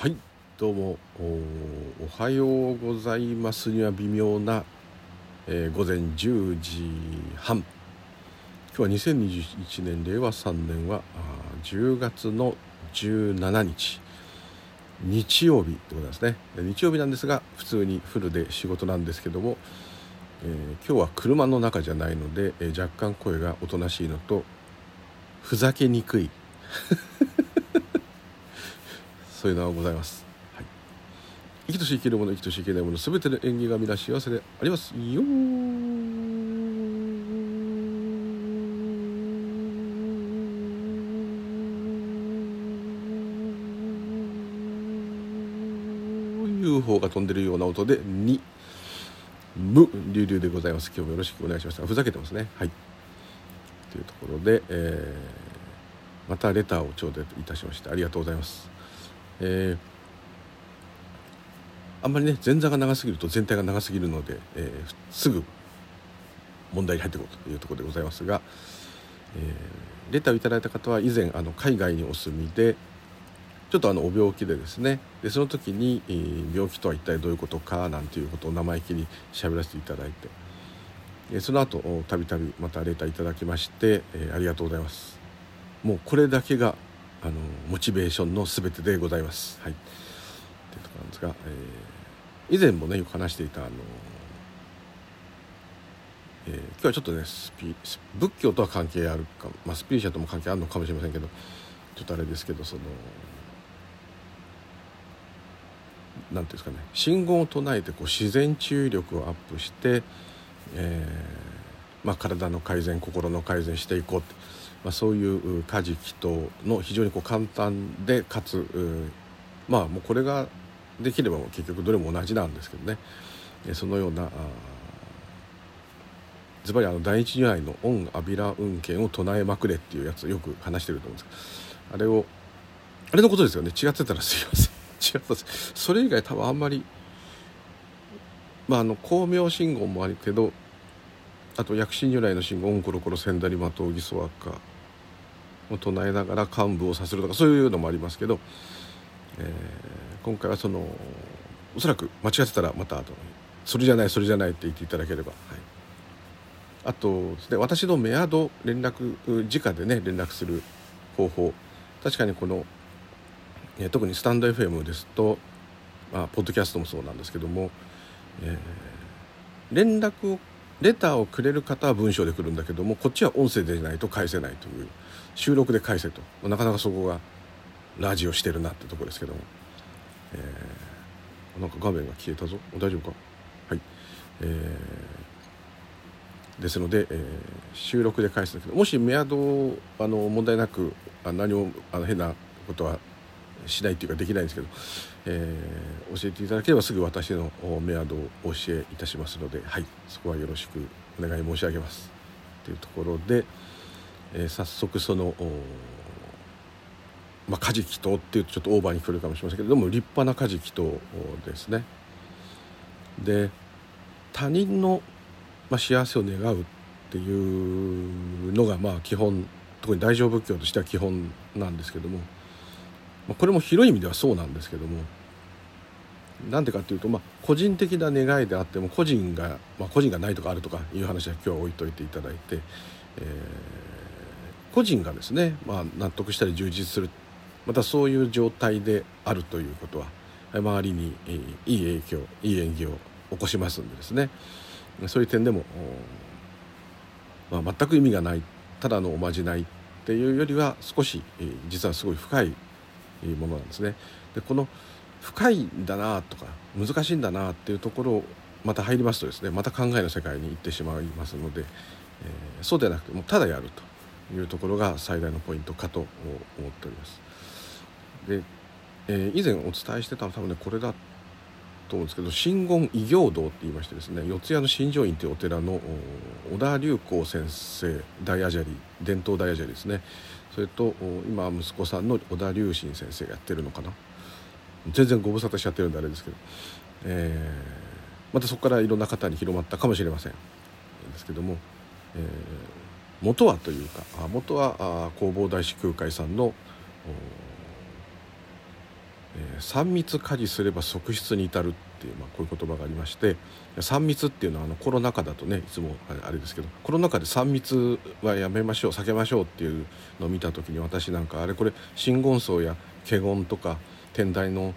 はいどうも。おはようございますには微妙な、えー、午前10時半。今日は2021年令和3年はあ10月の17日。日曜日でございますね。日曜日なんですが普通にフルで仕事なんですけども、えー、今日は車の中じゃないので、えー、若干声がおとなしいのとふざけにくい。そういうのはございます、はい、生きとし生きるもの生きとし生けないもの全ての縁起が皆幸せであります。よが飛んでるような音で「に」「む」「りゅうりゅう」でございます。今日もよろしくお願いします。ふざけてますね。はい。というところで、えー、またレターを頂戴いたしましてありがとうございます。えー、あんまりね前座が長すぎると全体が長すぎるので、えー、すぐ問題に入っていこうというところでございますが、えー、レターをいただいた方は以前あの海外にお住みでちょっとあのお病気でですねでその時に、えー、病気とは一体どういうことかなんていうことを生意気に喋らせていただいて、え、その後たびたびまたレターいただきまして、えー、ありがとうございます。もうこれだけがあのモチベーションの全てでございます。はい、というところなんですが、えー、以前もねよく話していたあの、えー、今日はちょっとねスピ仏教とは関係あるか、まあ、スピリチュアルとも関係あるのかもしれませんけどちょっとあれですけどその何ていうんですかね信号を唱えてこう自然治癒力をアップして、えーまあ、体の改善心の改善していこうってまあ、そういう家事祈祷の非常にこう簡単でかつまあもうこれができれば結局どれも同じなんですけどね。そのようなズバリあの第一如来の「恩阿弥陀運慶」を唱えまくれっていうやつよく話してると思うんですけどあれをあれのことですよね。違ってたらすいません。違ったそれ以外多分あんまりまああの光明信号もあるけどあと薬師如来の信号「オンコロコロ千ダリマトウギソワカ」を唱えながら幹部をさせるとかそういうのもありますけど、えー、今回はそのおそらく間違ってたらまた後それじゃないそれじゃないって言っていただければ、はい、あとですね私のメアド連絡直でね連絡する方法確かにこの、え、特にスタンド FM ですと、まあ、ポッドキャストもそうなんですけども、えー、連絡をレターをくれる方は文章で来るんだけどもこっちは音声でないと返せないという。収録で返せと。なかなかそこがラジオしてるなってとこですけども、えー、なんか画面が消えたぞ。大丈夫か？はい。えー、ですので、えー、収録で返すんだけどもしメアドあの問題なくあ何もあの変なことはしないっていうかできないんですけど、えー、教えていただければすぐ私のメアドをお教えいたしますので、はい、そこはよろしくお願い申し上げます。というところで、えー、早速そのまあ、カジキとっていうとちょっとオーバーに来るかもしれませんけれども立派なカジキとですね。で他人の、まあ、幸せを願うっていうのがまあ基本特に大乗仏教としては基本なんですけどもまあ、これも広い意味ではそうなんですけどもなんでかっていうと、まあ、個人的な願いであっても個人が、まあ、個人がないとかあるとかいう話は今日は置いといていただいて、えー、個人がですね、まあ、納得したり充実するまたそういう状態であるということは周りにいい影響いい演技を起こしますんでですね。そういう点でも、まあ、全く意味がないただのおまじないっていうよりは少し実はすごい深いいうものなんですね。でこの深いんだなとか難しいんだなっていうところをまた入りますとですねまた考えの世界に行ってしまいますので、えー、そうではなくてもただやるというところが最大のポイントかと思っております。で、えー、以前お伝えしてたのは多分ねこれだと思うんですけど真言異行道って言いましてですね四谷の新庄院というお寺の小田隆光先生大アジャリ伝統大アジャリですねそれと今息子さんの小田隆信先生がやってるのかな？全然ご無沙汰しちゃってるんであれですけど、えー、またそこからいろんな方に広まったかもしれません。ですけども、えー、元はというか元は弘法大師空海さんの、え「3密家事すれば側室に至る」っていう、まあ、こういう言葉がありまして3密っていうのはあのコロナ禍だとねいつもあれですけどコロナ禍で3密はやめましょう避けましょうっていうのを見た時に私なんかあれこれ真言宗や華厳とか天台の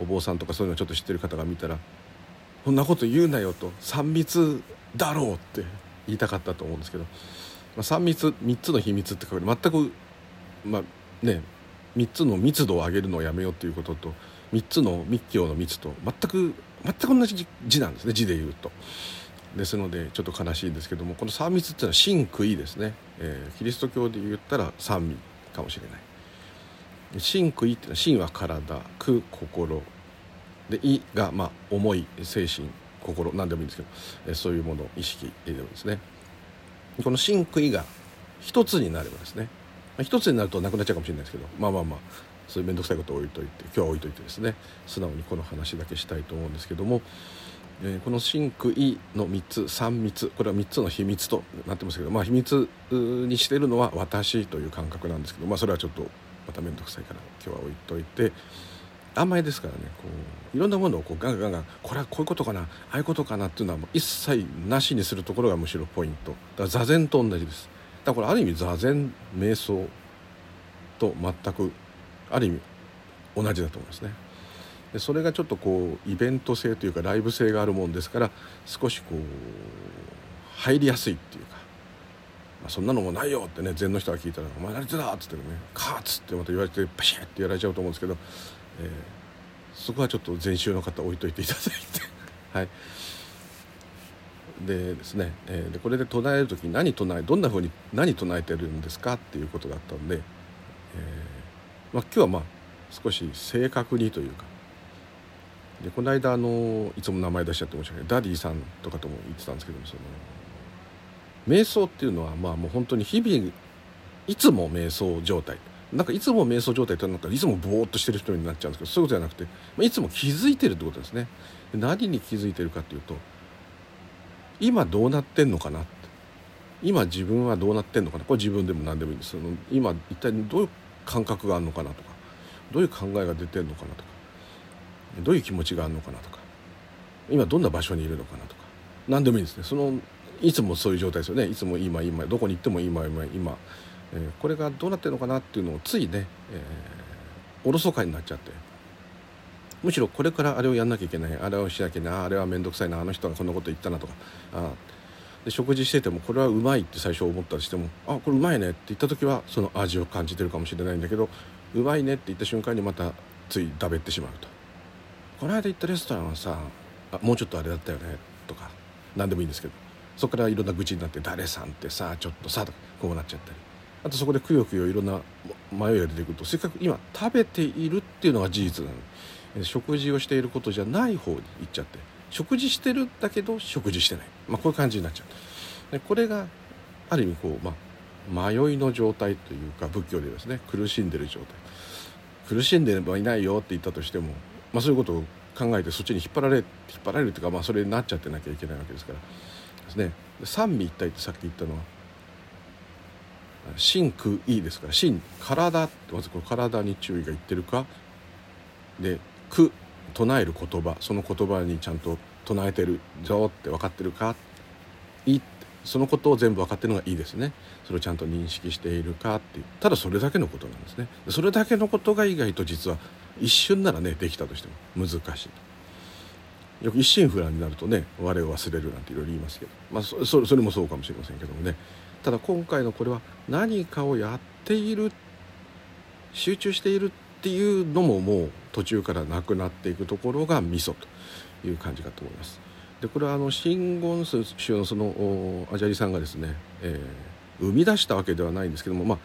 お坊さんとかそういうのちょっと知ってる方が見たら「そんなこと言うなよ」と「3密だろう」って言いたかったと思うんですけど、まあ、3密3つの秘密って書く全くまあね3つの密度を上げるのをやめようということと3つの密教の密と全く全く同じ字なんですね字で言うと。ですのでちょっと悲しいんですけどもこの三密っていうのは真悔いですね、えー、キリスト教で言ったら三味かもしれない。真悔いっていうのは真は体苦心。で意がまあ思い精神心何でもいいんですけど、えー、そういうもの意識でもですね。この真悔いが一つになればですね一つになるとなくなっちゃうかもしれないですけどまあまあまあそういう面倒くさいことを置いといて今日は置いといてですね素直にこの話だけしたいと思うんですけども、えー、この真空意の3つ3密これは3つの秘密となってますけどまあ秘密にしてるのは私という感覚なんですけどまあそれはちょっとまた面倒くさいから今日は置いといて甘えですからねこういろんなものをこうガンガンガンこれはこういうことかなああいうことかなっていうのはもう一切なしにするところがむしろポイント。だから座禅と同じです。だからある意味座禅瞑想と全くある意味同じだと思いますね。でそれがちょっとこうイベント性というかライブ性があるもんですから少しこう入りやすいっていうか、まあ、そんなのもないよってね禅の人が聞いたら「お前何てだ!」っつってね「カーッ!」つってまた言われてパシッってやられちゃうと思うんですけど、えー、そこはちょっと禅宗の方置いといていただいて はい。でですね、えー、でこれで唱える時に何唱えどんなふうに何唱えてるんですかっていうことだったんで、えーまあ、今日はまあ少し正確にというかでこの間あのいつも名前出しちゃって申し訳ないダディさんとかとも言ってたんですけどもその瞑想っていうのはまあもう本当に日々いつも瞑想状態。なんかいつも瞑想状態ってなんかいつもぼーっとしてる人になっちゃうんですけどそういうことじゃなくて、まあ、いつも気づいてるってことですね。何に気づいてるかっていうと今どうなってんのかな今自分はどうなってんのかな。これ自分でも何でもいいんです。その今一体どういう感覚があるのかなとか。どういう考えが出てるのかなとか。どういう気持ちがあるのかなとか。今どんな場所にいるのかなとか。何でもいいんですね。そのいつもそういう状態ですよね。いつも今今。どこに行っても今今今、えー、これがどうなってるのかなっていうのをついね、えー、おろそかになっちゃって。むしろこれからあれをやんなきゃいけない。あれをしなきゃいけない。あれは面倒くさいな。あの人がこんなこと言ったなとか。あで食事しててもこれはうまいって最初思ったりしてもあこれうまいねって言った時はその味を感じてるかもしれないんだけどうまいねって言った瞬間にまたついだべてしまうと。この間行ったレストランはさあもうちょっとあれだったよねとか何でもいいんですけどそこからいろんな愚痴になって誰さんってさちょっとさとかこうなっちゃったり。あとそこでくよくよいろんな迷いが出てくるとせっかく今食べているっていうのが事実なの食事をしていることじゃない方に行っちゃって食事してるんだけど食事してない、まあ、こういう感じになっちゃうでこれがある意味こう、まあ、迷いの状態というか仏教でですね苦しんでる状態。苦しんでればいないよって言ったとしても、まあ、そういうことを考えてそっちに引っ張られ引っ張られるというか、まあ、それになっちゃってなきゃいけないわけですから。ですね。三位一体ってさっき言ったのは真空意ですから真体ってまずこの体に注意がいってるか。で苦唱える言葉その言葉にちゃんと唱えてるぞって分かってるかいいそのことを全部分かってるのがいいですね。それをちゃんと認識しているかっていう。ただそれだけのことなんですね。それだけのことが意外と実は一瞬ならねできたとしても難しいよく一心不乱になるとね我を忘れるなんていろいろ言いますけど、まあ、そそれもそうかもしれませんけどもね。ただ今回のこれは何かをやっている集中しているっていうのももう途中からなくなっていくところがミソという感じかと思います。でこれはあの真言宗のそのアジャリさんがですね、えー、生み出したわけではないんですけども、まあ、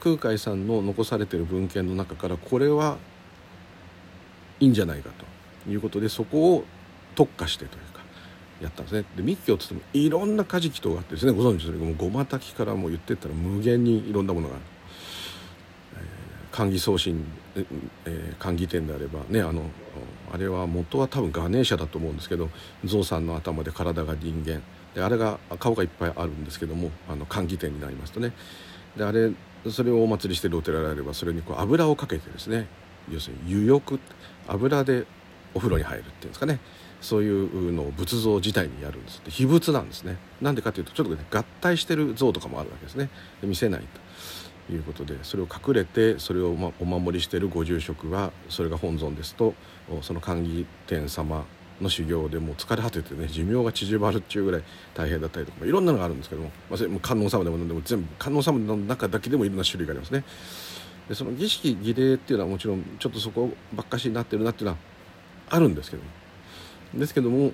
空海さんの残されてる文献の中からこれはいいんじゃないかということでそこを特化してというかやったんですねで密教って言ってもいろんなカジキとがあってですねご存知ですけどもごまたきからも言ってったら無限にいろんなものがある。寛義送信、えー、寛義店であればねあのあれは元は多分ガネーシャだと思うんですけど象さんの頭で体が人間。であれが顔がいっぱいあるんですけどもあの寛義店になりますとね。であれそれをお祭りしてるお寺であればそれにこう油をかけてですね要するに湯浴油でお風呂に入るっていうんですかね。そういうのを仏像自体にやるんです。秘仏なんですね。なんでかというとちょっとね合体してる像とかもあるわけですね。見せないと。いうことでそれを隠れてそれをお守りしているご住職はそれが本尊ですとその寛義天様の修行でもう疲れ果ててね寿命が縮まるっていうぐらい大変だったりとかいろんなのがあるんですけども、まあ、観音様でも何でも全部観音様の中だけでもいろんな種類がありますね。でその儀式儀礼っていうのはもちろんちょっとそこばっかしになってるなっていうのはあるんですけどもですけども、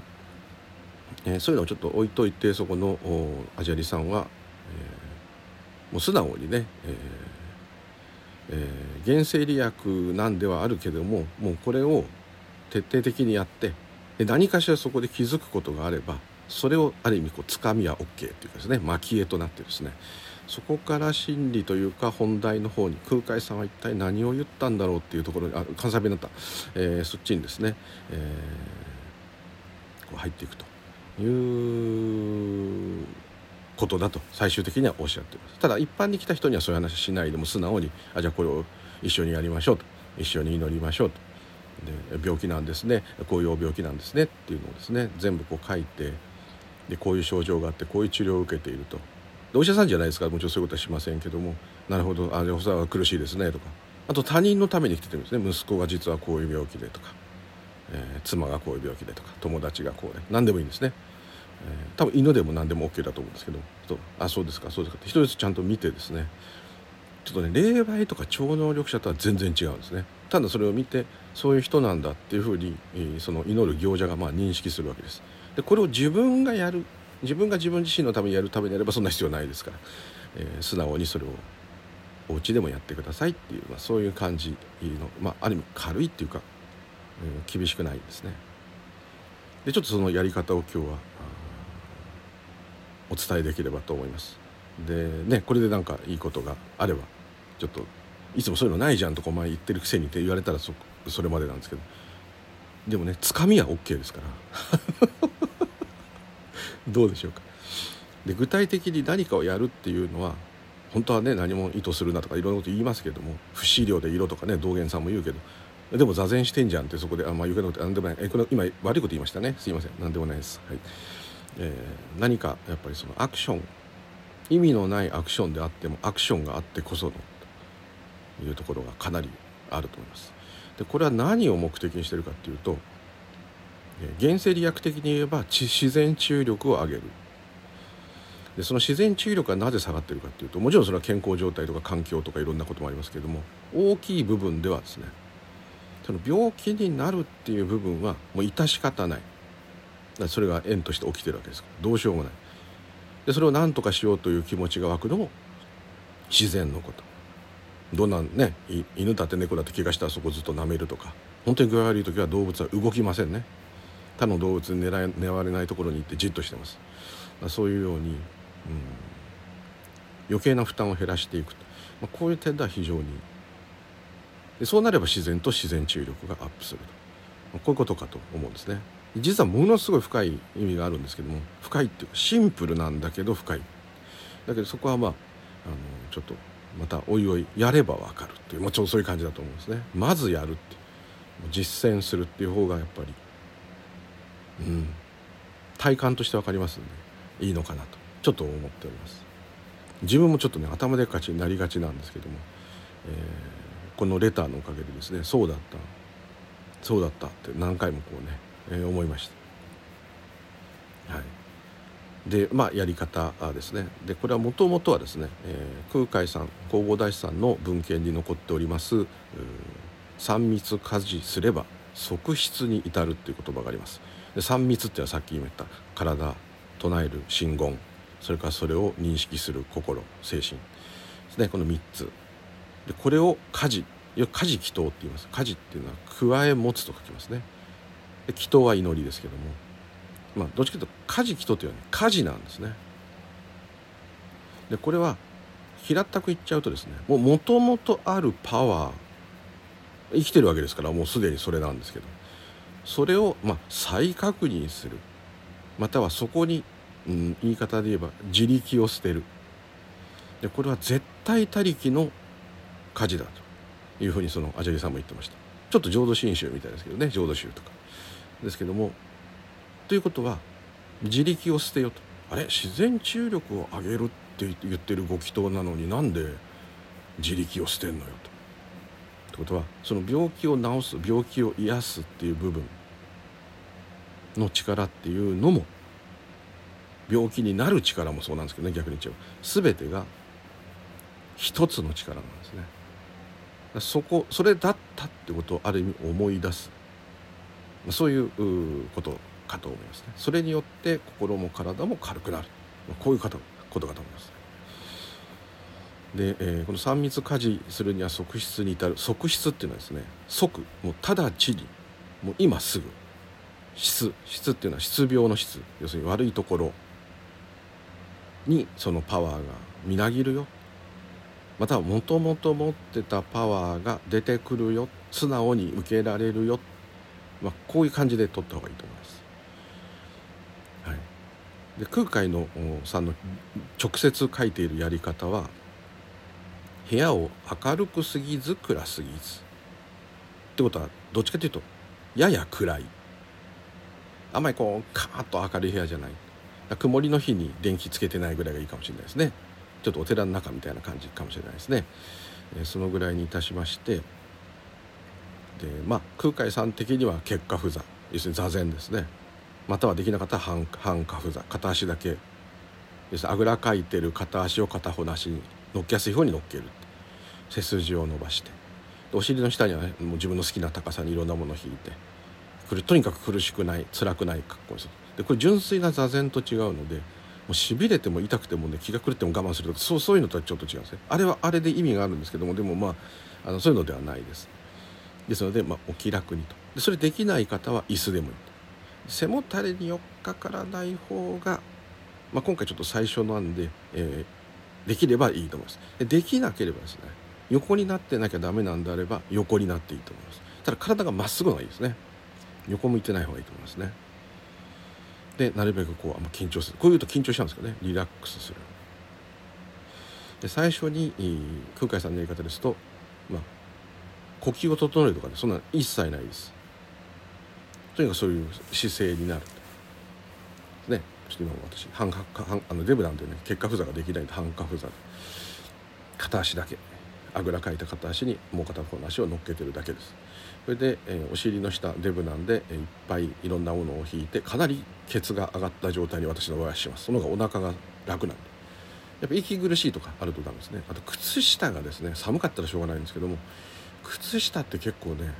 えー、そういうのをちょっと置いといてそこのアジャリさんは、もう素直にね、えーえー、原生理学なんではあるけどももうこれを徹底的にやってで何かしらそこで気づくことがあればそれをある意味こうつかみは OK っていうかですね蒔絵となってですね。そこから真理というか本題の方に空海さんは一体何を言ったんだろうっていうところにあ関西弁だった、えー、そっちにですね、えー、こう入っていくということだと最終的にはおっしゃってます。ただ一般に来た人にはそういう話しないでも素直にあじゃあこれを一緒にやりましょうと。一緒に祈りましょうと。で病気なんですね。こういう病気なんですね。っていうのをですね全部こう書いてでこういう症状があってこういう治療を受けていると。お医者さんじゃないですかもちろんそういうことはしませんけどもなるほどあおさは苦しいですねとか。あと他人のために来てるんですね。息子が実はこういう病気でとか、えー、妻がこういう病気でとか。友達がこうで。何でもいいんですね、多分犬でも何でも OK だと思うんですけどあそうですかそうですか。って一人ずつちゃんと見てですね。ちょっとね霊媒とか超能力者とは全然違うんですね。ただそれを見てそういう人なんだっていうふうに、え、その祈る行者がまあ認識するわけです。でこれを自分がやる自分が自分自身のためにやるためにやればそんな必要ないですから、えー、素直にそれをお家でもやってくださいっていう、まあ、そういう感じの、まあ、ある意味軽いっていうか、うん、厳しくないですね。でちょっとそのやり方を今日はお伝えできればと思います。でねこれで何かいいことがあればちょっといつもそういうのないじゃんとかお前言ってるくせにって言われたらそそれまでなんですけど。でもねつかみは OK ですから。どうでしょうか。で具体的に何かをやるっていうのは本当はね何も意図するなとかいろんなこと言いますけども不思量で色とかね道元さんも言うけどでも座禅してんじゃんってそこであん、まあ、余計なこと何でもない。えこれ今悪いこと言いましたね。すいません。何でもないです、はい。えー、何かやっぱりそのアクション意味のないアクションであってもアクションがあってこそのというところがかなりあると思います。でこれは何を目的にしてるかっていうと原生理学的に言えば自然治癒力を上げる。でその自然治癒力がなぜ下がってるかっていうともちろんそれは健康状態とか環境とかいろんなこともありますけれども大きい部分ではですねその病気になるっていう部分はもう致し方ない。それが縁として起きてるわけです。どうしようもない。でそれを何とかしようという気持ちが湧くのも自然のこと。どんなね犬だって猫だって怪我したらそこずっと舐めるとか。本当に具合悪い時は動物は動きませんね。他の動物に狙狙われないところに行ってじっとしてます。そういうように、うん、余計な負担を減らしていくと。まあ、こういう点では非常に。でそうなれば自然と自然治癒力がアップすると、まあ、こういうことかと思うんですね。実はものすごい深い意味があるんですけども深いっていうかシンプルなんだけど深い。だけどそこはまああのちょっとまたおいおいやればわかるっていうもちろんそういう感じだと思うんですね。まずやるって実践するっていう方がやっぱりうん、体感として分かりますんでいいのかなと。ちょっと思っております。自分もちょっとね頭でっかちになりがちなんですけども、えー、このレターのおかげでですねそうだった。そうだったって何回もこうね、えー、思いました。はい。でまあやり方ですね。でこれはもともとはですね、えー、空海さん弘法大師さんの文献に残っております「三密家事すれば側室に至る」っていう言葉があります。で3密っていうのはさっき言った体唱える真言。それからそれを認識する心精神。ですねこの3つ。でこれを家事家事祈祷って言います。家事っていうのは加え持つと書きますね。祈祷は祈りですけども。まあどっちかというと家事祈祷というのは、ね、家事なんですね。でこれは平たく言っちゃうとですねもともとあるパワー生きてるわけですからもうすでにそれなんですけど。それをまあ再確認する。またはそこに、うん、言い方で言えば自力を捨てる。でこれは絶対他力の火事だというふうにそのアジャリさんも言ってました。ちょっと浄土真宗みたいですけどね浄土宗とか。ですけども。ということは自力を捨てよと。あれ？自然治癒力を上げるって言ってるご祈祷なのになんで自力を捨てんのよと。ってことはその病気を治す病気を癒すっていう部分の力っていうのも病気になる力もそうなんですけどね逆に言っちゃう。全てが一つの力なんですね。そこそれだったってことをある意味思い出す。そういうことかと思いますね。それによって心も体も軽くなる。こういうことことかと思いますで、えー、この3密家事するには側室に至る。側室っていうのはですね即もう直ちにもう今すぐ。質。質っていうのは質病の質。要するに悪いところ。にそのパワーがみなぎるよ。またはもともと持ってたパワーが出てくるよ。素直に受けられるよ、まあ、こういう感じで取った方がいいと思います。はい、で空海のさんの直接書いているやり方は部屋を明るくすぎず暗すぎず。ってことはどっちかというとやや暗い。あんまりこうカーッと明るい部屋じゃない。曇りの日に電気つけてないぐらいがいいかもしれないですね。ちょっとお寺の中みたいな感じかもしれないですね、え、そのぐらいにいたしましてでまあ空海さん的には結果不座。要するに座禅ですね。またはできなかったら半半下不座。片足だけ。要するにあぐらかいてる片足を片方の足に乗っけやすい方に乗っける。背筋を伸ばして。お尻の下には、ね、もう自分の好きな高さにいろんなものを引いて。くるとにかく苦しくない辛くない格好にする。でこれ純粋な座禅と違うのでもうしびれても痛くてもね気が狂っても我慢するとそうそういうのとはちょっと違うんですね。あれはあれで意味があるんですけどもでもまああのそういうのではないです。ですので、まあ、お気楽にと。でそれできない方は椅子でもいい背もたれに寄っかからない方が、まあ、今回ちょっと最初なんで、えー、できればいいと思います。でできなければですね横になってなきゃダメなんであれば横になっていいと思います。ただ体がまっすぐのがいいですね。横向いてない方がいいと思いますね。でなるべくこうあんま緊張するこういうと緊張しちゃうんですけどね。リラックスする。で最初に空海さんのやり方ですと、まあ、呼吸を整えるとかねそんな一切ないです。とにかくそういう姿勢になる。ねちょっと今私半あのデブなんでね結果不座ができないんで半下不座で片足だけ。あぐらかいた片足にもう片方の足を乗っけてるだけです。それで、えー、お尻の下デブなんで、えー、いっぱいいろんなものを引いてかなりケツが上がった状態に私の場合はします。その方がお腹が楽なんで。やっぱ息苦しいとかあるとダメですね。あと靴下がですね寒かったらしょうがないんですけども靴下って結構ね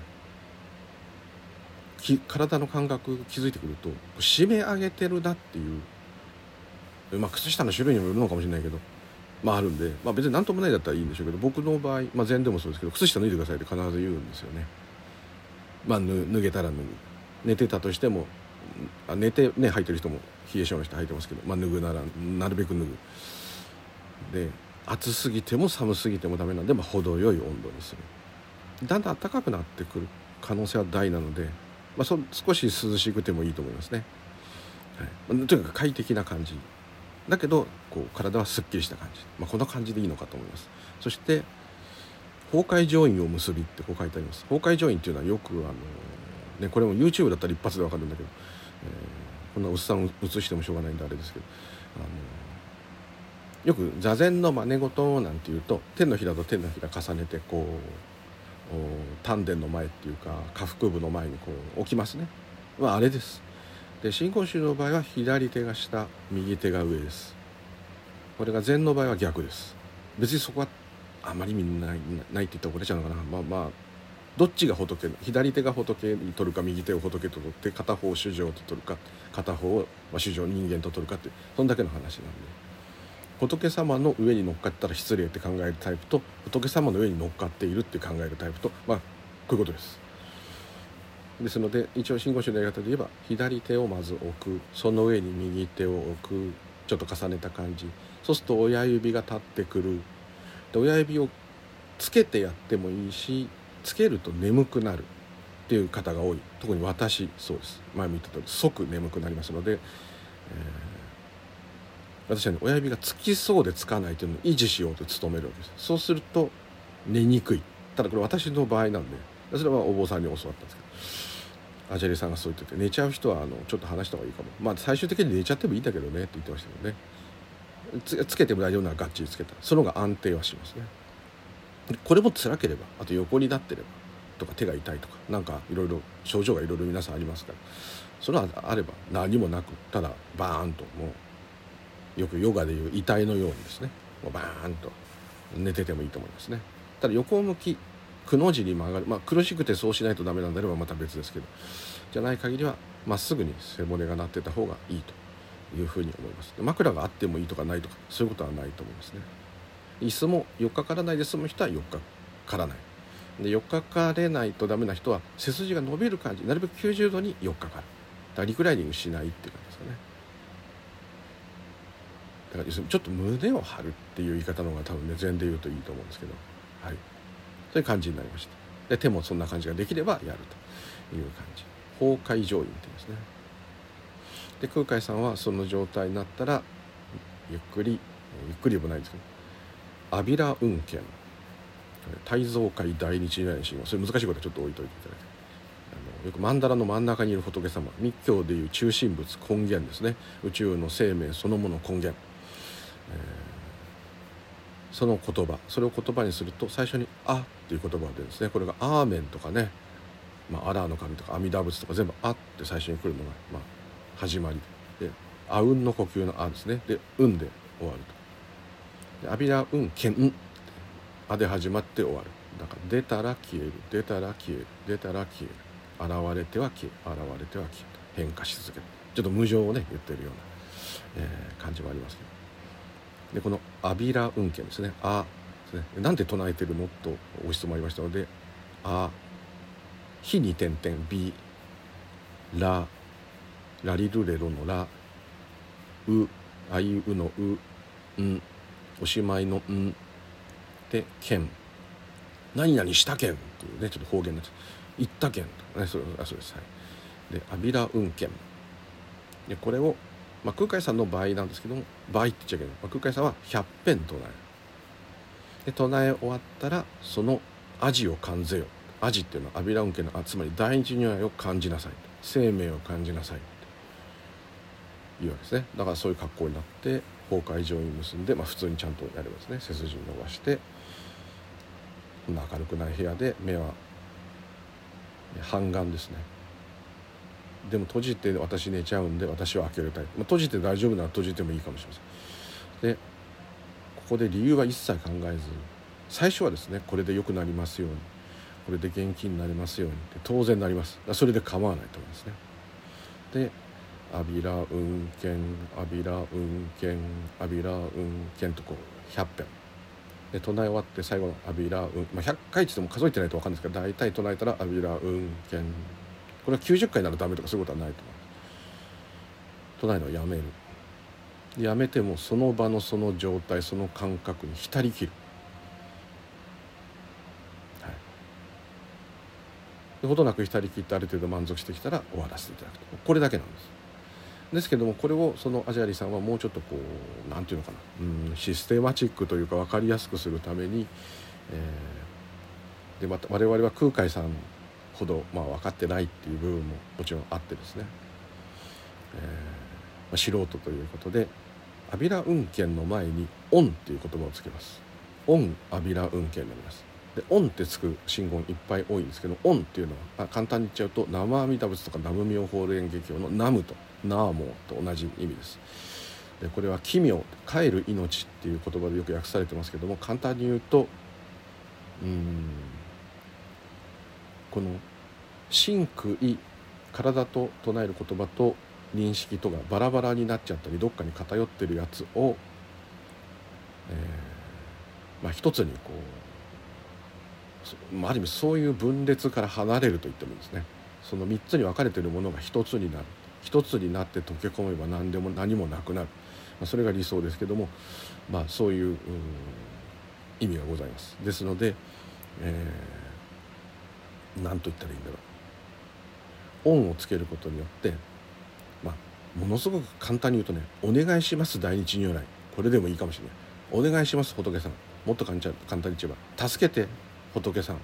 体の感覚気づいてくると締め上げてるなっていうまあ靴下の種類にもよるのかもしれないけどまああるんで、まあ、別に何ともないだったらいいんでしょうけど僕の場合、まあ、禅でもそうですけど靴下脱いでくださいって必ず言うんですよね。まあ、脱げたら脱ぐ。寝てたとしてもあ寝てね履いてる人も冷え性の人履いてますけど、まあ、脱ぐならなるべく脱ぐ。で暑すぎても寒すぎてもダメなんで、まあ、程よい温度にする。だんだん暖かくなってくる可能性は大なので、まあ、そ少し涼しくてもいいと思いますね、はい、とにかく快適な感じ。だけどこう体はすっきりした感じ、まあ、こんな感じでいいのかと思います。そして崩壊上院を結びってこう書いてあります。崩壊上院っていうのはよくあの、ね、これも YouTube だったら一発でわかるんだけど、えー、こんなおっさん映してもしょうがないんであれですけどあのよく座禅の真似事なんていうと手のひらと手のひら重ねてこう丹田の前っていうか下腹部の前にこう置きますね、まあ、あれです。で真言宗の場合は左手が下右手が上です。これが禅の場合は逆です。別にそこはあまり意味ないないって言ったら怒れちゃうのかな。まあまあどっちが仏の左手が仏に取るか右手を仏と取って片方を主情と取るか片方を、まあ、主情人間と取るかってそんだけの話なんで。仏様の上に乗っかったら失礼って考えるタイプと仏様の上に乗っかっているって考えるタイプとまあこういうことです。ですので一応信号宗のやり方で言えば左手をまず置くその上に右手を置くちょっと重ねた感じ。そうすると親指が立ってくる。で親指をつけてやってもいいしつけると眠くなる。っていう方が多い。特に私そうです。前も言った通り即眠くなりますので、えー、私は、ね、親指がつきそうでつかないというのを維持しようと努めるわけです。そうすると寝にくい。ただこれ私の場合なんでそれはお坊さんに教わったんですけどアジャリさんがそう言ってて寝ちゃう人はあのちょっと話した方がいいかも。まあ最終的に寝ちゃってもいいんだけどねって言ってましたけどね。つつけても大丈夫ならがっちりつけたその方が安定はしますね。これも辛ければあと横になってればとか手が痛いとかなんかいろいろ症状がいろいろ皆さんありますからそれはあれば何もなくただバーンともうよくヨガでいう遺体のようにですね。もうバーンと。寝ててもいいと思いますね。ただ横向きくの字に曲がる。まあ苦しくてそうしないとダメなんであればまた別ですけど。じゃない限りはまっすぐに背骨が鳴ってた方がいいというふうに思います。枕があってもいいとかないとかそういうことはないと思いますね。椅子も4日からないで済む人は4日からない。で4日かれないとダメな人は背筋が伸びる感じなるべく90度に4日から。だからリクライニングしないっていう感じですかね。要するにちょっと胸を張るっていう言い方の方が多分ね禅で言うといいと思うんですけど。はい。そういう感じになりました。で手もそんな感じができればやるという感じ。崩壊上院って言いますね。で空海さんはその状態になったらゆっくりゆっくりでもないんですけど阿弥陀運慶大蔵会大日如来神話それ難しいことはちょっと置いといていただいて。あのよく曼荼羅の真ん中にいる仏様密教でいう中心物根源ですね。宇宙の生命そのもの根源、えー、その言葉それを言葉にすると最初に「あ」っていう言葉が出るんですね。これが「アーメン」とかね「まあ、アラーの神」とか「阿弥陀仏」とか全部「あ」って最初に来るのが、まあ、始まりで「あうん」の呼吸の「あ」ですね。で「うん」で終わると。で阿弥陀運剣あで始まって終わる。だから出たら消える。出たら消える。出たら消える。現れては消え現れては消え変化し続ける。ちょっと無常をね言ってるような、えー、感じもありますけど。でこの「阿弥陀運慶」ですね「あ」ですね。なんで唱えてるの？とご質問ありましたので「あ」「火に点々「び」「ら」「ラリルレロの「ら」「う」「あいう」の「う」「ん」おしまいの「ん」で県何々した県っていうねちょっと方言になって行った県とかね。それあそうです。はい。で阿弥陀運県でこれを、まあ、空海さんの場合なんですけども場合って言っちゃいけない、まあ、空海さんは100遍唱える。で唱え終わったらその味を感ぜよ。味っていうのは阿弥陀運慶のあつまり第一如来を感じなさい。生命を感じなさい。っていうわけですね。だからそういう格好になって崩壊上に結んで、まあ、普通にちゃんとやればですね。背筋伸ばして明るくない部屋で目は半眼ですね。でも閉じて私寝ちゃうんで私は開けるタイプ、まあ、閉じて大丈夫なら閉じてもいいかもしれません。でここで理由は一切考えず最初はですねこれで良くなりますようにこれで元気になりますようにって当然なります。それで構わないと思いますね。で阿弥陀運剣阿弥陀運剣阿弥陀運剣とこう100遍。で唱え終わって最後の阿弥陀運、まあ、100回って言っても数えてないと分かるんですけど大体唱えたら阿弥陀運剣これは90回ならダメとかそういうことはないと思う。唱えるのやめる。やめてもその場のその状態その感覚に浸りきる。はい。ほどなく浸りきってある程度満足してきたら終わらせていただくと。これだけなんです。ですけどもこれをそのアジャリさんはもうちょっとこう何て言うのかな。うんシステマチックというか分かりやすくするために、えー、でまた我々は空海さんほど、まあ、分かってないっていう部分ももちろんあってですね、えーまあ、素人ということで阿弥陀運慶の前に「オン」っていう言葉をつけます「オン阿弥陀運慶になります。で「オン」ってつく信言いっぱい多いんですけど「オン」っていうのはま簡単に言っちゃうと生阿弥陀仏とか南無妙法蓮華経の「南無」とナーモと同じ意味です。でこれは奇妙帰る命っていう言葉でよく訳されてますけども簡単に言うとうんこの真空体と唱える言葉と認識とがバラバラになっちゃったりどっかに偏ってるやつを、えー、まあ一つにこう、まあ、ある意味そういう分裂から離れると言ってもいいですね。その3つに分かれてるものが一つになる。一つになって溶け込めば何でも何もなくなる、まあ、それが理想ですけども、まあ、そういう意味がございます。ですので、えー、何と言ったらいいんだろう。恩をつけることによって、まあ、ものすごく簡単に言うとね「お願いします大日如来」これでもいいかもしれない「お願いします仏さん」もっと簡単に言えば「助けて仏さん。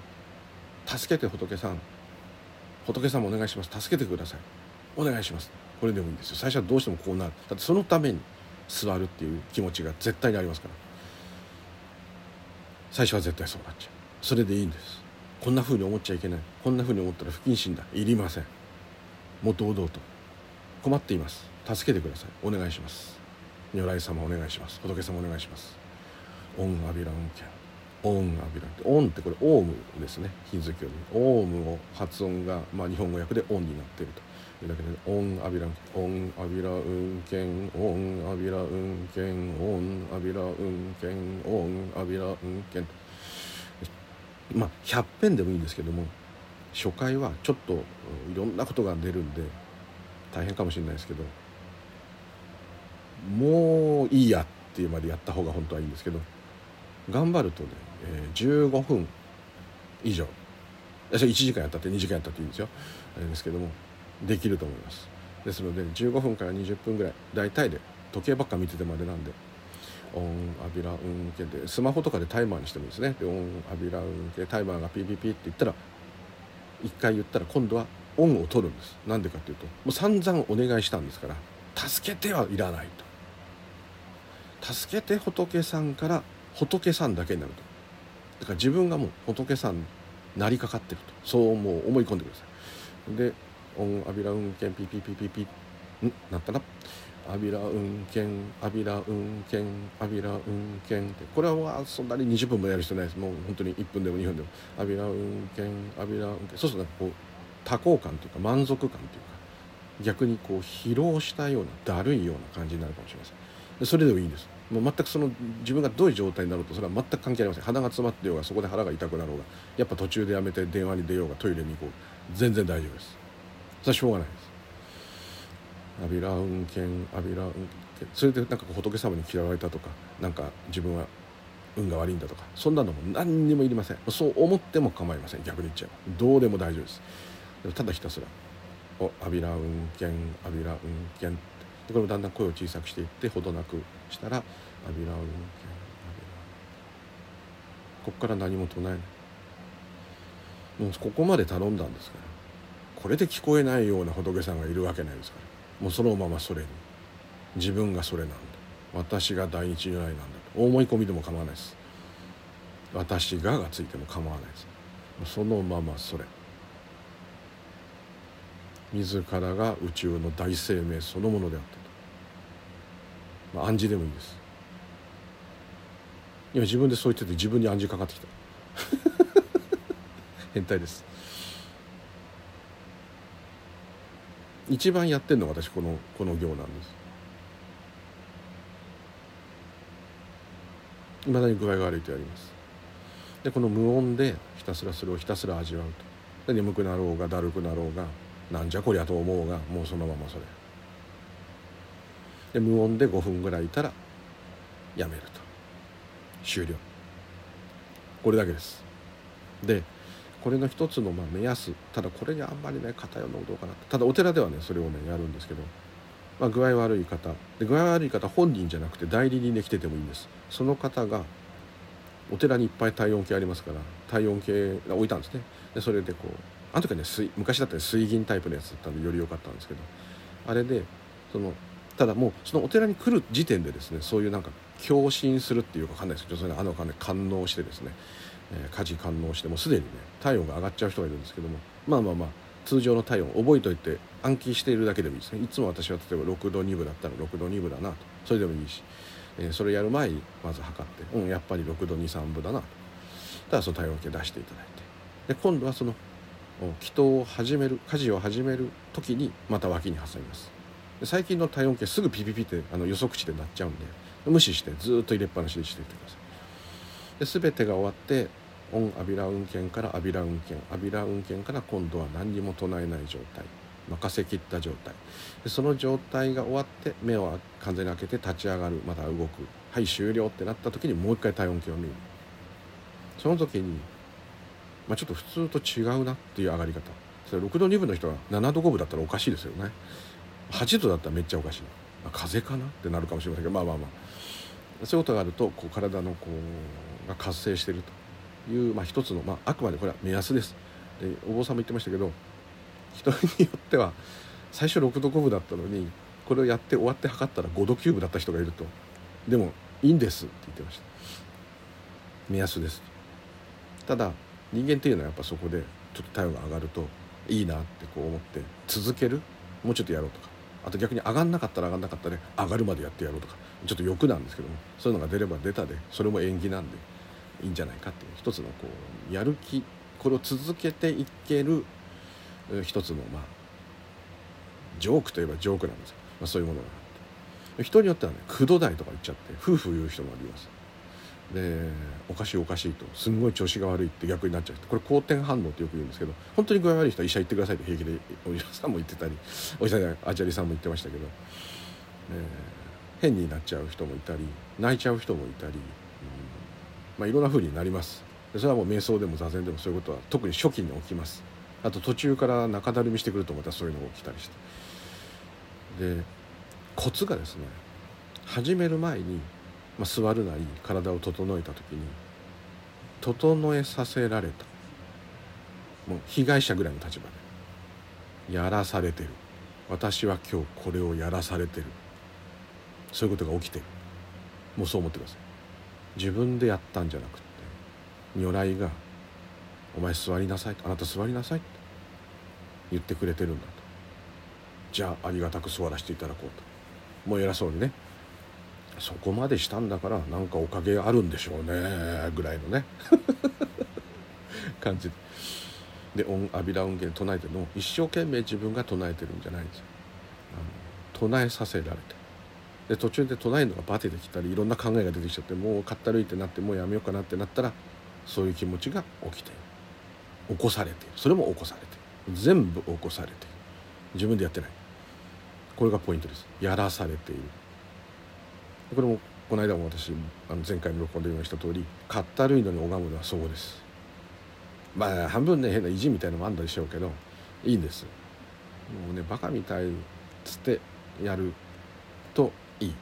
助けて仏さん。仏さんもお願いします。助けてください。お願いします。これでもいいんですよ。最初はどうしてもこうなる。だってそのために座るっていう気持ちが絶対にありますから。最初は絶対そうなっちゃう。それでいいんです。こんな風に思っちゃいけない。こんな風に思ったら不謹慎だ。いりません。もっと堂々と。困っています。助けてください。お願いします。如来様お願いします。仏様お願いします。オンアビラウンケンオンアビランオンってこれオウムですね。ヒンズー教でオウムを発音が、まあ、日本語訳でオンになっていると。いうだけでオンアビランオンアビラウンケンオンアビラウンケンオンアビラウンケンオンアビラウンケンまあ100遍でもいいんですけども初回はちょっといろんなことが出るんで大変かもしれないですけどもういいやっていうまでやった方が本当はいいんですけど頑張るとね、えー、15分以上私は1時間やったって2時間やったっていいんですよ。あれですけどもできると思います。ですので15分から20分ぐらい大体で時計ばっか見ててまでなんでオンアビラウンケでスマホとかでタイマーにしてもいいですね。でオンアビラウンケタイマーがピピピって言ったら1回言ったら今度はオンを取るんです。なんでかっていうともう散々お願いしたんですから助けてはいらないと。助けて仏さんから仏さんだけになると。だから自分がもう仏さんになりかかってると。そうもう思い込んでください。で「オンアビラウンケンピピピピピ」ん？なったな「アビラウンケンアビラウンケンアビラウンケン」って。これはそんなに20分もやる必要ないです。もう本当に1分でも2分でも「アビラウンケンアビラウンケン」そうするとこう多幸感というか満足感というか逆にこう疲労したようなだるいような感じになるかもしれません。それでもいいんです。もう全くその自分がどういう状態になろうとそれは全く関係ありません。鼻が詰まってようがそこで腹が痛くなろうがやっぱ途中でやめて電話に出ようがトイレに行こう全然大丈夫です。それはしょうがないです。アビラ運転アビラ運転それでなんか仏様に嫌われたとかなんか自分は運が悪いんだとかそんなのも何にもいりません。そう思っても構いません逆に言っちゃえば。どうでも大丈夫です。ただひたすら「おアビラ運転アビラ運転」これもだんだん声を小さくしていってほどなくしたら「アビラウンケンアビラここから何も唱えない。もうここまで頼んだんですから。これで聞こえないような仏さんがいるわけないですから。もうそのままそれに。自分がそれなんだ。私が大日如来なんだと。思い込みでも構わないです。私ががついても構わないです。そのままそれ。自らが宇宙の大生命そのものであったと、まあ、暗示でもいいです。今自分でそう言ってて自分に暗示かかってきた。変態です。一番やってんのが私このこの行なんです。いまだに具合が悪いとやります。でこの無音でひたすらそれをひたすら味わうと。で眠くなろうがだるくなろうがなんじゃこりゃと思うがもうそのままそれ。で無音で5分ぐらいいたらやめると。終了。これだけです。でこれの一つのま目安ただこれにあんまりね偏るのどうかなただお寺ではねそれをねやるんですけど、まあ、具合悪い方。で具合悪い方本人じゃなくて代理人で来ててもいいんです。その方がお寺にいっぱい体温計ありますから体温計が置いたんですね。でそれでこうあの時はね水昔だったら水銀タイプのやつだったんでより良かったんですけどあれでそのただもうそのお寺に来る時点でですねそういうなんか共振するっていうか分かんないですけどそれあの金感応してですね、え、家事感応してもすでにね体温が上がっちゃう人がいるんですけどもまあまあまあ通常の体温覚えといて暗記しているだけでもいいですね。いつも私は例えば6度2分だったら6度2分だなと。それでもいいし、えー、それやる前にまず測ってうんやっぱり6度23分だなと。ただその体温計出していただいて。で今度はその祈祷を始める家事を始める時にまた脇に挟みます。最近の体温計すぐピピピってあの予測値で鳴っちゃうんで無視してずっと入れっぱなしにしていってください。で全てが終わってオンアビラ運転からアビラ運転アビラ運転から今度は何にも唱えない状態。任せきった状態。その状態が終わって目を完全に開けて立ち上がる。また動く。はい終了ってなった時にもう一回体温計を見る。その時にまあ、ちょっと普通と違うなっていう上がり方。それ6度2分の人が7度5分だったらおかしいですよね。8度だったらめっちゃおかしい、風邪かなってなるかもしれませんけどまあまあまあ。そういうことがあるとこう体のこうが活性してると。いう、まあ、一つの、まあ、あくまでこれは目安です。でお坊さんも言ってましたけど人によっては最初6度5分だったのにこれをやって終わって測ったら5度9分だった人がいると。でもいいんですって言ってました。目安です。ただ人間っていうのはやっぱそこでちょっと体温が上がるといいなってこう思って続けるもうちょっとやろうとか。あと逆に上がんなかったら上がんなかったで、上がるまでやってやろうとか。ちょっと欲なんですけどもそういうのが出れば出たでそれも縁起なんで。いいんじゃないかっていう一つのこうやる気これを続けていける一つのまあジョークといえばジョークなんですよ、まあ、そういうものがあって。人によってはね9度台とか言っちゃって夫婦言う人もあります。でおかしいおかしいとすんごい調子が悪いって逆になっちゃうこれ好転反応ってよく言うんですけど本当に具合悪い人は医者行ってくださいって平気でお医者さんも言ってたりお医者さんアチャリさんも言ってましたけど、えー、変になっちゃう人もいたり泣いちゃう人もいたり、まあいろんな風になります。それはもう瞑想でも座禅でもそういうことは特に初期に起きます。あと途中から中だるみしてくるとまたそういうのが起きたりして。でコツがですね始める前にまあ、座るなり体を整えた時に整えさせられた。もう被害者ぐらいの立場で。やらされてる。私は今日これをやらされてる。そういうことが起きてる。もうそう思ってください。自分でやったんじゃなくて如来が「お前座りなさい」あなた座りなさい」って言ってくれてるんだと。じゃあありがたく座らせていただこうと。もう偉そうにね。そこまでしたんだからなんかおかげあるんでしょうねぐらいのね。感じで。音阿弥陀音源唱えてるの一生懸命自分が唱えてるんじゃないんですよ。唱えさせられてで途中で唱えるのがバテてきたりいろんな考えが出てきちゃってもうかったるいってなってもうやめようかなってなったらそういう気持ちが起きている。起こされている。それも起こされている。全部起こされている。自分でやってない。これがポイントです。やらされている。これもこの間も私あの前回の録音で言いました通りかったるいのに拝むのはそうです。まあ半分ね変な意地みたいのもあるんでしょうけどいいんです。もうねバカみたいっつってやるといい。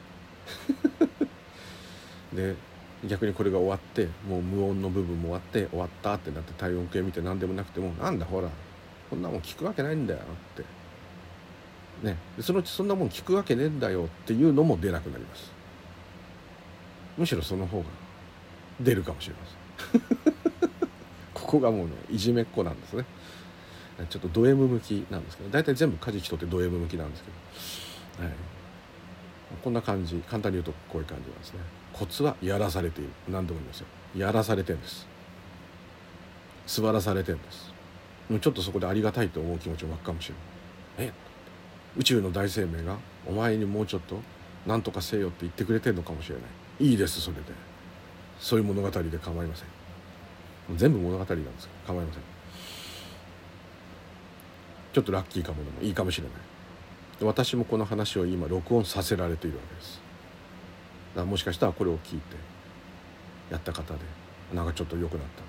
で逆にこれが終わってもう無音の部分も終わって終わったってなって体温計見て何でもなくてもなんだほらこんなもん聞くわけないんだよって。ね。そのうちそんなもん聞くわけねえんだよっていうのも出なくなります。むしろその方が出るかもしれません。ここがもうねいじめっ子なんですね。ちょっとド M 向きなんですけど大体全部カジキとってド M 向きなんですけど、はい、こんな感じ簡単に言うとこういう感じなんですね。コツはやらされている。何度も言いますよ。やらされてんです。座らされてんです。ちょっとそこでありがたいと思う気持ちも湧くかもしれない。え？宇宙の大生命がお前にもうちょっと何とかせよって言ってくれてるのかもしれない。いいですそれで。そういう物語で構いません。全部物語なんですから構いません。ちょっとラッキーかもでもいいかもしれない。私もこの話を今録音させられているわけです。だもしかしたらこれを聞いてやった方でなんかちょっと良くなったと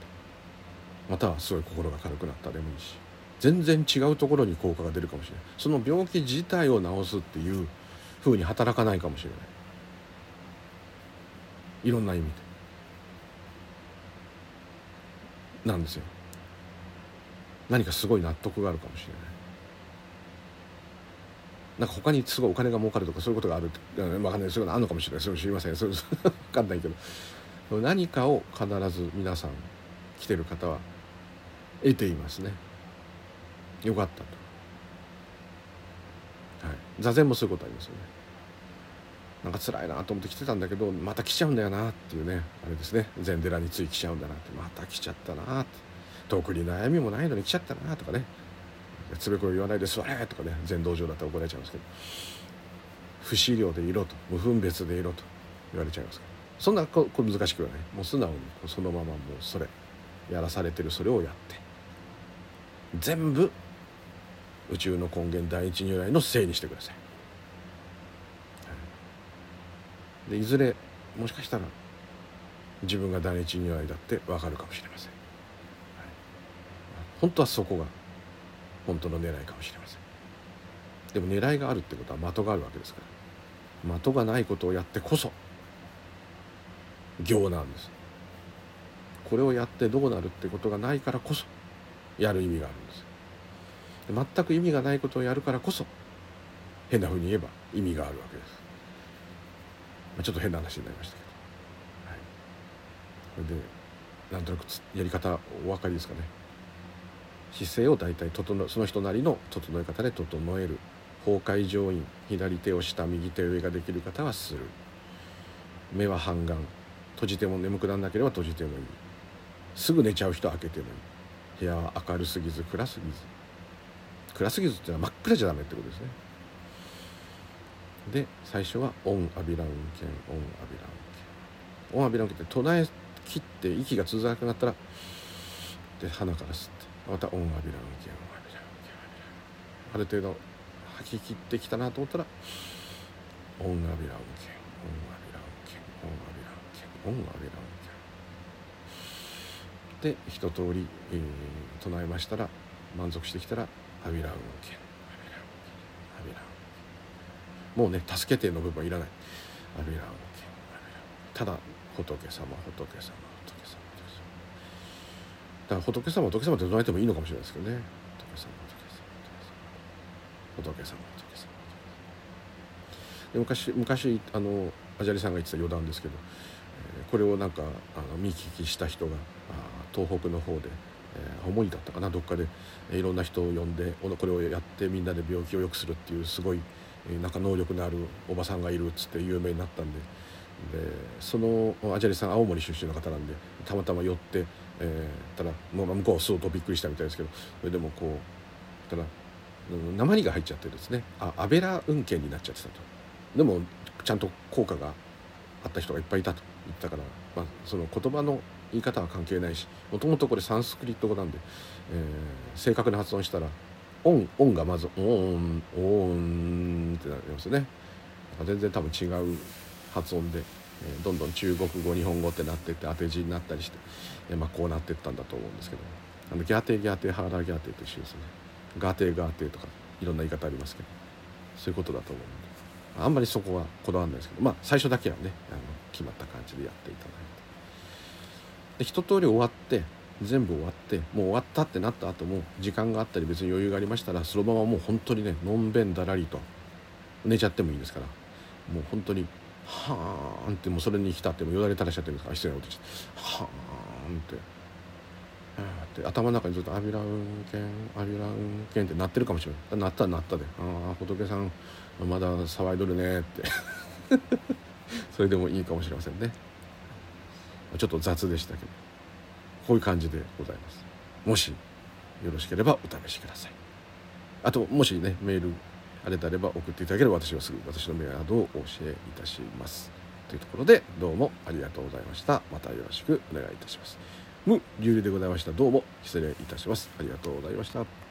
またはすごい心が軽くなったでもいいし全然違うところに効果が出るかもしれない。その病気自体を治すっていうふうに働かないかもしれない。いろんな意味で。なんですよ。何かすごい納得があるかもしれない。なんか他にすごいお金が儲かるとかそういうことがある分かんないそういうのあるのかもしれないそれ知りません。それ分 かんないけど。何かを必ず皆さん来てる方は得ていますね。よかったと、はい、座禅もそういうことありますよね。なんか辛いなと思って来てたんだけどまた来ちゃうんだよなっていうねあれですね。禅寺につい来ちゃうんだなって。また来ちゃったなって。特に悩みもないのに来ちゃったなとかね。つべこべ言わないで座れとかね禅道場だったら怒られちゃうんですけど。不思量でいろと無分別でいろと言われちゃいますからそんなここ難しくはない。もう素直にそのままもうそれやらされてるそれをやって。全部宇宙の根源第一如来のせいにしてください。でいずれもしかしたら自分が第一如来だって分かるかもしれません、本当はそこが本当の狙いかもしれません。でも狙いがあるってことは的があるわけですから。的がないことをやってこそ行なんです。これをやってどうなるってことがないからこそやる意味があるんです。全く意味がないことをやるからこそ変なふうに言えば意味があるわけです、まあ、ちょっと変な話になりましたけど、はい、それでなんとなくやり方お分かりですかね。姿勢を大体整その人なりの整え方で整える崩壊上院左手を下右手上ができる方はする。目は半眼閉じても眠くならなければ閉じてもいい。すぐ寝ちゃう人は開けてもいい。部屋は明るすぎず暗すぎず。暗すぎずっていうのは真っ暗じゃダメってことですね。で最初は「オンアビラウンケンオンアビラウンケン」オンアビラウンケンって唱え切って息が続かなくなったらで鼻から吸ってまたオンアビラウンケンオンアビラウンケンオンアビラウンケンある程度吐き切ってきたなと思ったらオンアビラウンケンオンアビラウンケンオンアビラウンケンオンアビラウンケンで一通り、えー、唱えましたら満足してきたらアビラウンケンアビラウンケンアビラウンケンもうね助けての部分はいらないアビラウンケンアビラウンただ仏様仏様だから仏様仏様って唱えてもいいのかもしれないですけどね。仏様仏様仏様仏様で昔昔あのアジャリさんが言ってた余談ですけど、これをなんかあの見聞きした人があ東北の方でえー、だったかなどっかで、いろんな人を呼んでこれをやってみんなで病気を良くするっていうすごい、えー、なんか能力のあるおばさんがいるっつって有名になったんで。でそのアジャリさん青森出身の方なんでたまたま寄って、えー、たらもう向こうは相当びっくりしたみたいですけどそれでもこうただ鉛が入っちゃってですね。あアベラ運慶になっちゃってたと。でもちゃんと効果があった人がいっぱいいたと言ったから、まあ、その言葉の言い方は関係ないしもともとこれサンスクリット語なんで、えー、正確な発音したら「オン」「オン」がまず「オン」「オン」ってなりますね。全然多分違う発音で、え、どんどん中国語日本語ってなってって当て字になったりして、え、まあ、こうなってったんだと思うんですけどあのギャーテギャーテハーラーギャーテと一緒ですねガーテガーテとかいろんな言い方ありますけどそういうことだと思うんであんまりそこはこだわらないですけどまあ最初だけはねあの決まった感じでやっていただいて。で一通り終わって全部終わってもう終わったってなった後も時間があったり別に余裕がありましたらそのままもう本当にねのんべんだらりと寝ちゃってもいいですからもう本当にはーんってもうそれに浸ってもよだれ垂らしちゃってるんですから失礼なことして。はーんって。って頭の中にずっと「アビラウンケンアビラウンケン」って鳴ってるかもしれない。鳴ったら鳴ったで「ああ仏さんまだ騒いどるね」って。それでもいいかもしれませんね。ちょっと雑でしたけど。こういう感じでございます。もしよろしければお試しください。あともしねメールあれであれば送っていただければ私はすぐ私のメアドをお教えいたします。というところでどうもありがとうございました。またよろしくお願いいたします。無流理でございました。どうも失礼いたします。ありがとうございました。